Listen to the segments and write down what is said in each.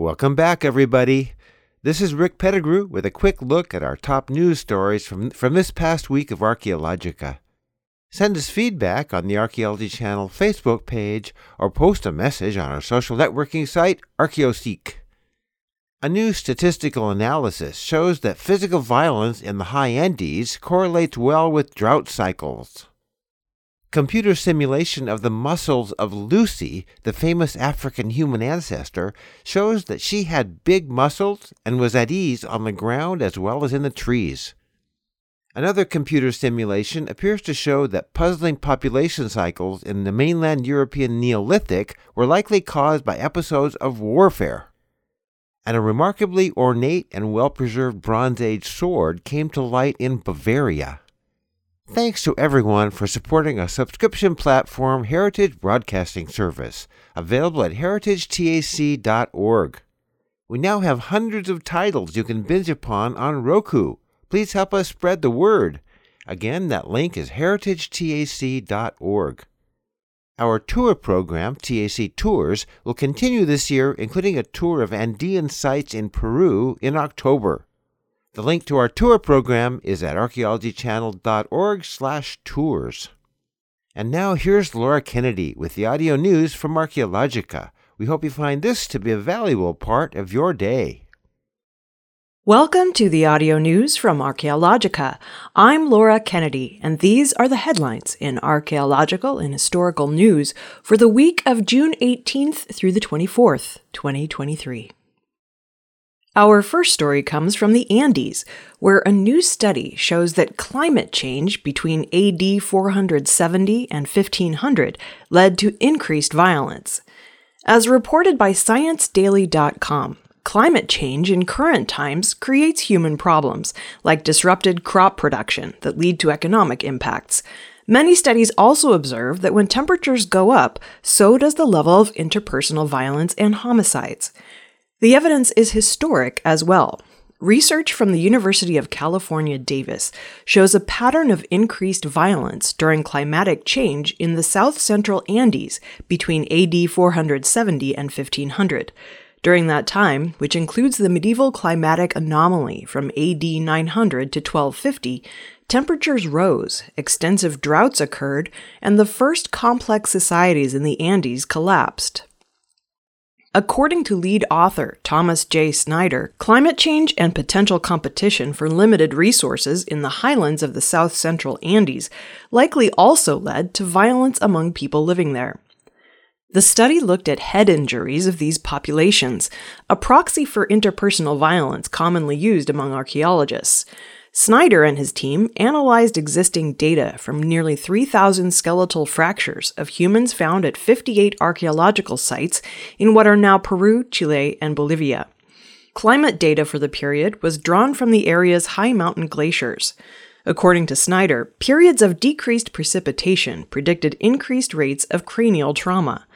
Welcome back, everybody. This is Rick Pettigrew with a quick look at our top news stories from, from this past week of Archaeologica. Send us feedback on the Archaeology Channel Facebook page or post a message on our social networking site, Archaeoseek. A new statistical analysis shows that physical violence in the high Andes correlates well with drought cycles. Computer simulation of the muscles of Lucy, the famous African human ancestor, shows that she had big muscles and was at ease on the ground as well as in the trees. Another computer simulation appears to show that puzzling population cycles in the mainland European Neolithic were likely caused by episodes of warfare. And a remarkably ornate and well preserved Bronze Age sword came to light in Bavaria. Thanks to everyone for supporting a subscription platform Heritage Broadcasting Service, available at heritagetac.org. We now have hundreds of titles you can binge upon on Roku. Please help us spread the word. Again, that link is heritagetac.org. Our tour program, TAC Tours, will continue this year, including a tour of Andean sites in Peru in October. The link to our tour program is at archaeologychannel.org/tours. And now here's Laura Kennedy with the audio news from Archaeologica. We hope you find this to be a valuable part of your day. Welcome to the audio news from Archaeologica. I'm Laura Kennedy, and these are the headlines in archaeological and historical news for the week of June 18th through the 24th, 2023. Our first story comes from the Andes, where a new study shows that climate change between AD 470 and 1500 led to increased violence. As reported by ScienceDaily.com, climate change in current times creates human problems, like disrupted crop production that lead to economic impacts. Many studies also observe that when temperatures go up, so does the level of interpersonal violence and homicides. The evidence is historic as well. Research from the University of California, Davis shows a pattern of increased violence during climatic change in the south central Andes between AD 470 and 1500. During that time, which includes the medieval climatic anomaly from AD 900 to 1250, temperatures rose, extensive droughts occurred, and the first complex societies in the Andes collapsed. According to lead author Thomas J. Snyder, climate change and potential competition for limited resources in the highlands of the south central Andes likely also led to violence among people living there. The study looked at head injuries of these populations, a proxy for interpersonal violence commonly used among archaeologists. Snyder and his team analyzed existing data from nearly 3,000 skeletal fractures of humans found at 58 archaeological sites in what are now Peru, Chile, and Bolivia. Climate data for the period was drawn from the area's high mountain glaciers. According to Snyder, periods of decreased precipitation predicted increased rates of cranial trauma.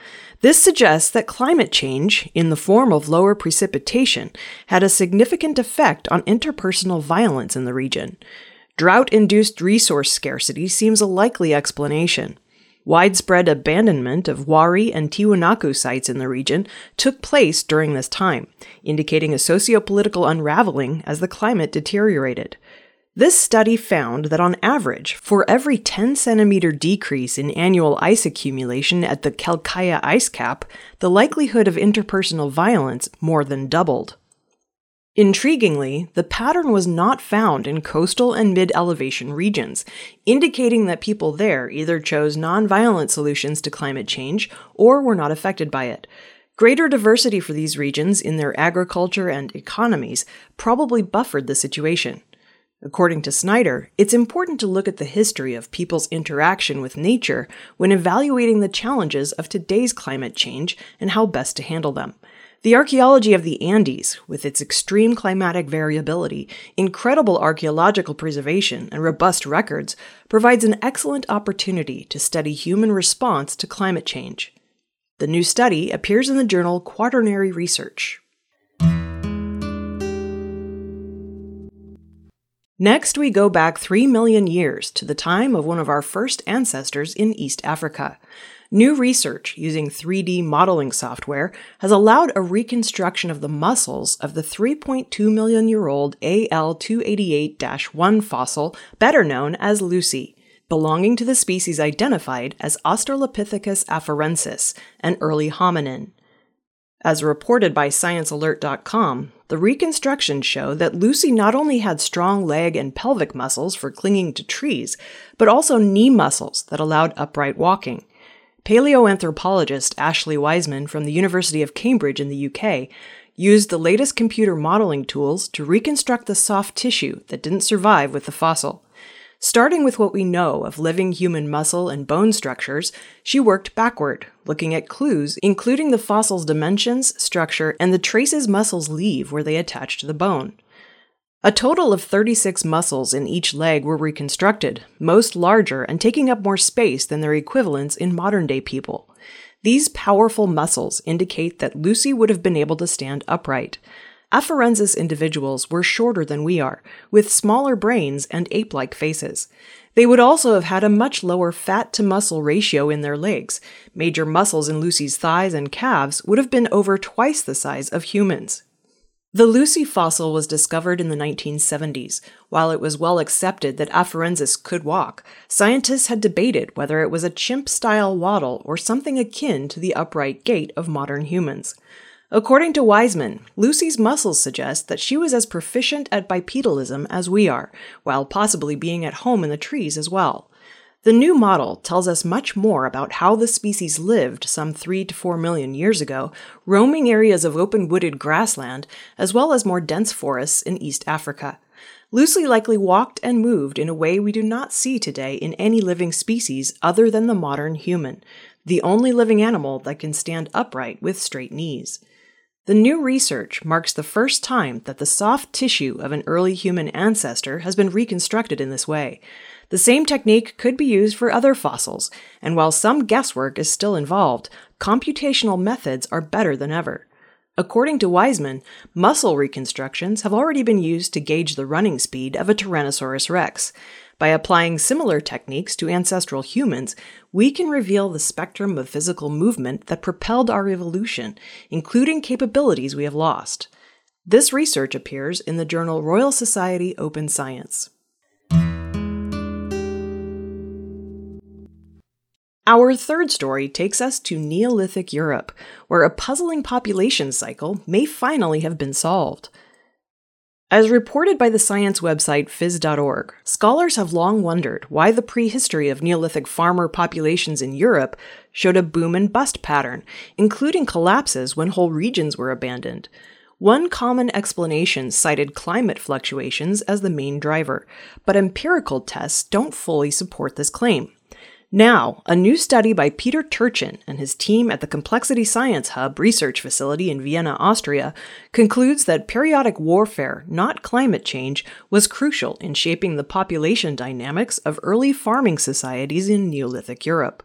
This suggests that climate change, in the form of lower precipitation, had a significant effect on interpersonal violence in the region. Drought induced resource scarcity seems a likely explanation. Widespread abandonment of Wari and Tiwanaku sites in the region took place during this time, indicating a socio-political unraveling as the climate deteriorated. This study found that on average, for every 10 centimeter decrease in annual ice accumulation at the Quelccaya ice cap, the likelihood of interpersonal violence more than doubled. Intriguingly, the pattern was not found in coastal and mid elevation regions, indicating that people there either chose non-violent solutions to climate change or were not affected by it. Greater diversity for these regions in their agriculture and economies probably buffered the situation. According to Snyder, it's important to look at the history of people's interaction with nature when evaluating the challenges of today's climate change and how best to handle them. The archaeology of the Andes, with its extreme climatic variability, incredible archaeological preservation, and robust records, provides an excellent opportunity to study human response to climate change. The new study appears in the journal Quaternary Research. Next, we go back 3 million years to the time of one of our first ancestors in East Africa. New research using 3D modeling software has allowed a reconstruction of the muscles of the 3.2 million year old AL288 1 fossil, better known as Lucy, belonging to the species identified as Australopithecus afarensis, an early hominin. As reported by ScienceAlert.com, the reconstructions show that Lucy not only had strong leg and pelvic muscles for clinging to trees, but also knee muscles that allowed upright walking. Paleoanthropologist Ashley Wiseman from the University of Cambridge in the UK used the latest computer modeling tools to reconstruct the soft tissue that didn't survive with the fossil. Starting with what we know of living human muscle and bone structures, she worked backward, looking at clues, including the fossil's dimensions, structure, and the traces muscles leave where they attach to the bone. A total of 36 muscles in each leg were reconstructed, most larger and taking up more space than their equivalents in modern day people. These powerful muscles indicate that Lucy would have been able to stand upright. Afarensis individuals were shorter than we are, with smaller brains and ape like faces. They would also have had a much lower fat to muscle ratio in their legs. Major muscles in Lucy's thighs and calves would have been over twice the size of humans. The Lucy fossil was discovered in the 1970s. While it was well accepted that Afarensis could walk, scientists had debated whether it was a chimp style waddle or something akin to the upright gait of modern humans. According to Wiseman, Lucy's muscles suggest that she was as proficient at bipedalism as we are, while possibly being at home in the trees as well. The new model tells us much more about how the species lived some 3 to 4 million years ago, roaming areas of open wooded grassland, as well as more dense forests in East Africa. Lucy likely walked and moved in a way we do not see today in any living species other than the modern human, the only living animal that can stand upright with straight knees. The new research marks the first time that the soft tissue of an early human ancestor has been reconstructed in this way. The same technique could be used for other fossils, and while some guesswork is still involved, computational methods are better than ever. According to Wiseman, muscle reconstructions have already been used to gauge the running speed of a Tyrannosaurus rex. By applying similar techniques to ancestral humans, we can reveal the spectrum of physical movement that propelled our evolution, including capabilities we have lost. This research appears in the journal Royal Society Open Science. Our third story takes us to Neolithic Europe, where a puzzling population cycle may finally have been solved. As reported by the science website phys.org, scholars have long wondered why the prehistory of Neolithic farmer populations in Europe showed a boom and bust pattern, including collapses when whole regions were abandoned. One common explanation cited climate fluctuations as the main driver, but empirical tests don't fully support this claim. Now, a new study by Peter Turchin and his team at the Complexity Science Hub research facility in Vienna, Austria, concludes that periodic warfare, not climate change, was crucial in shaping the population dynamics of early farming societies in Neolithic Europe.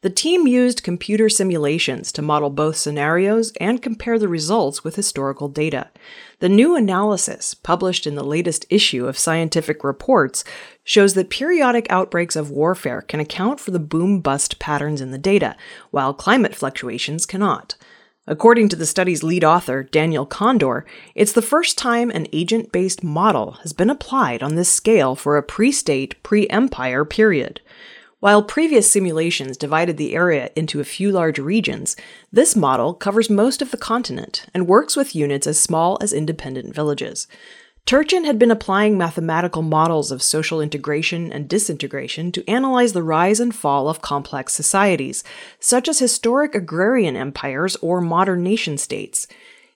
The team used computer simulations to model both scenarios and compare the results with historical data. The new analysis, published in the latest issue of Scientific Reports, shows that periodic outbreaks of warfare can account for the boom bust patterns in the data, while climate fluctuations cannot. According to the study's lead author, Daniel Kondor, it's the first time an agent based model has been applied on this scale for a pre state, pre empire period. While previous simulations divided the area into a few large regions, this model covers most of the continent and works with units as small as independent villages. Turchin had been applying mathematical models of social integration and disintegration to analyze the rise and fall of complex societies, such as historic agrarian empires or modern nation states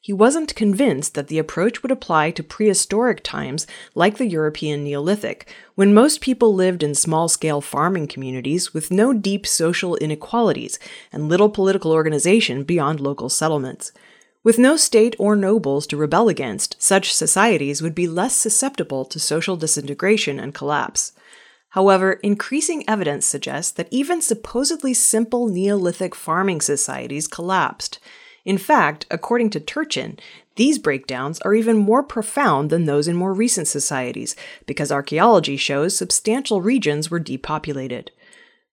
he wasn't convinced that the approach would apply to prehistoric times like the European Neolithic, when most people lived in small scale farming communities with no deep social inequalities and little political organization beyond local settlements. With no state or nobles to rebel against, such societies would be less susceptible to social disintegration and collapse. However, increasing evidence suggests that even supposedly simple Neolithic farming societies collapsed. In fact, according to Turchin, these breakdowns are even more profound than those in more recent societies, because archaeology shows substantial regions were depopulated.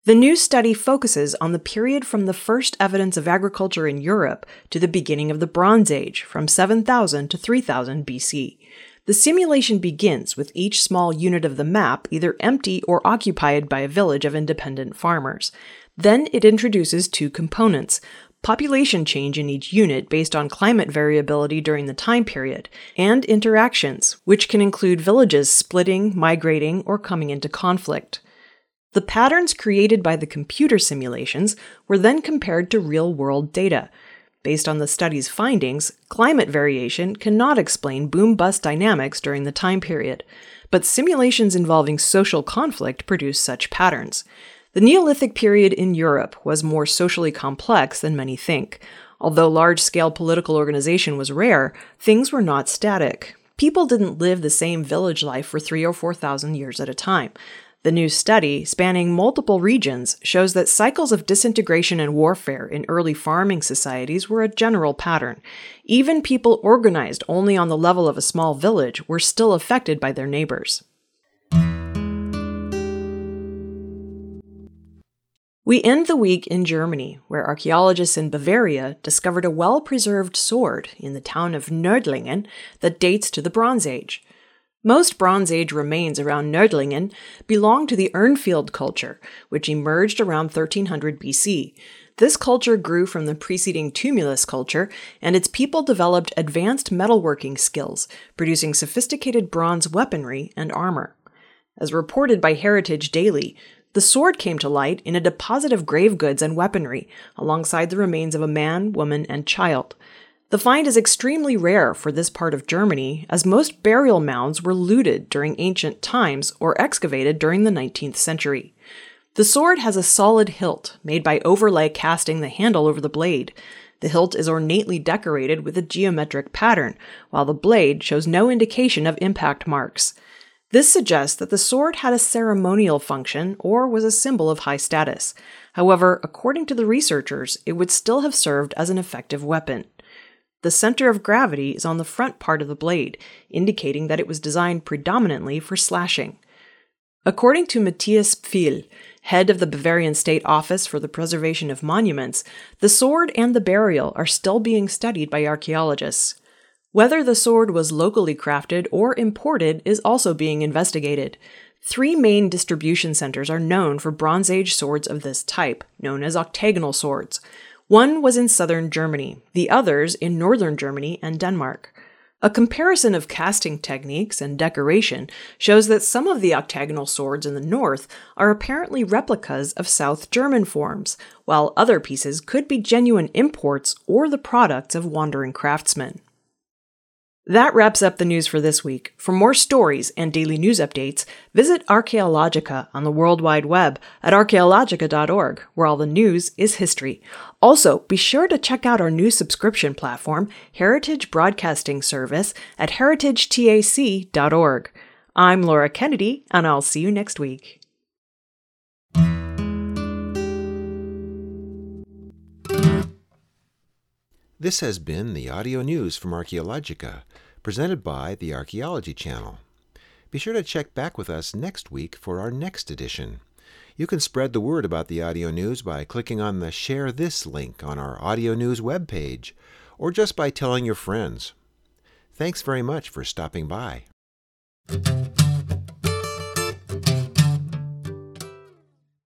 The new study focuses on the period from the first evidence of agriculture in Europe to the beginning of the Bronze Age, from 7000 to 3000 BC. The simulation begins with each small unit of the map either empty or occupied by a village of independent farmers. Then it introduces two components population change in each unit based on climate variability during the time period, and interactions, which can include villages splitting, migrating, or coming into conflict. The patterns created by the computer simulations were then compared to real world data. Based on the study's findings, climate variation cannot explain boom bust dynamics during the time period, but simulations involving social conflict produce such patterns. The Neolithic period in Europe was more socially complex than many think. Although large scale political organization was rare, things were not static. People didn't live the same village life for three or four thousand years at a time. The new study, spanning multiple regions, shows that cycles of disintegration and warfare in early farming societies were a general pattern. Even people organized only on the level of a small village were still affected by their neighbors. We end the week in Germany, where archaeologists in Bavaria discovered a well preserved sword in the town of Nördlingen that dates to the Bronze Age. Most Bronze Age remains around Nördlingen belong to the Urnfield culture, which emerged around 1300 BC. This culture grew from the preceding tumulus culture, and its people developed advanced metalworking skills, producing sophisticated bronze weaponry and armor. As reported by Heritage Daily, the sword came to light in a deposit of grave goods and weaponry, alongside the remains of a man, woman, and child. The find is extremely rare for this part of Germany, as most burial mounds were looted during ancient times or excavated during the 19th century. The sword has a solid hilt, made by overlay casting the handle over the blade. The hilt is ornately decorated with a geometric pattern, while the blade shows no indication of impact marks. This suggests that the sword had a ceremonial function or was a symbol of high status. However, according to the researchers, it would still have served as an effective weapon. The center of gravity is on the front part of the blade, indicating that it was designed predominantly for slashing. According to Matthias Pfeil, head of the Bavarian State Office for the Preservation of Monuments, the sword and the burial are still being studied by archaeologists. Whether the sword was locally crafted or imported is also being investigated. Three main distribution centers are known for Bronze Age swords of this type, known as octagonal swords. One was in southern Germany, the others in northern Germany and Denmark. A comparison of casting techniques and decoration shows that some of the octagonal swords in the north are apparently replicas of South German forms, while other pieces could be genuine imports or the products of wandering craftsmen. That wraps up the news for this week. For more stories and daily news updates, visit Archaeologica on the World Wide Web at archaeologica.org, where all the news is history. Also, be sure to check out our new subscription platform, Heritage Broadcasting Service, at heritagetac.org. I'm Laura Kennedy, and I'll see you next week. This has been the audio news from Archaeologica, presented by the Archaeology Channel. Be sure to check back with us next week for our next edition. You can spread the word about the audio news by clicking on the Share This link on our audio news webpage, or just by telling your friends. Thanks very much for stopping by.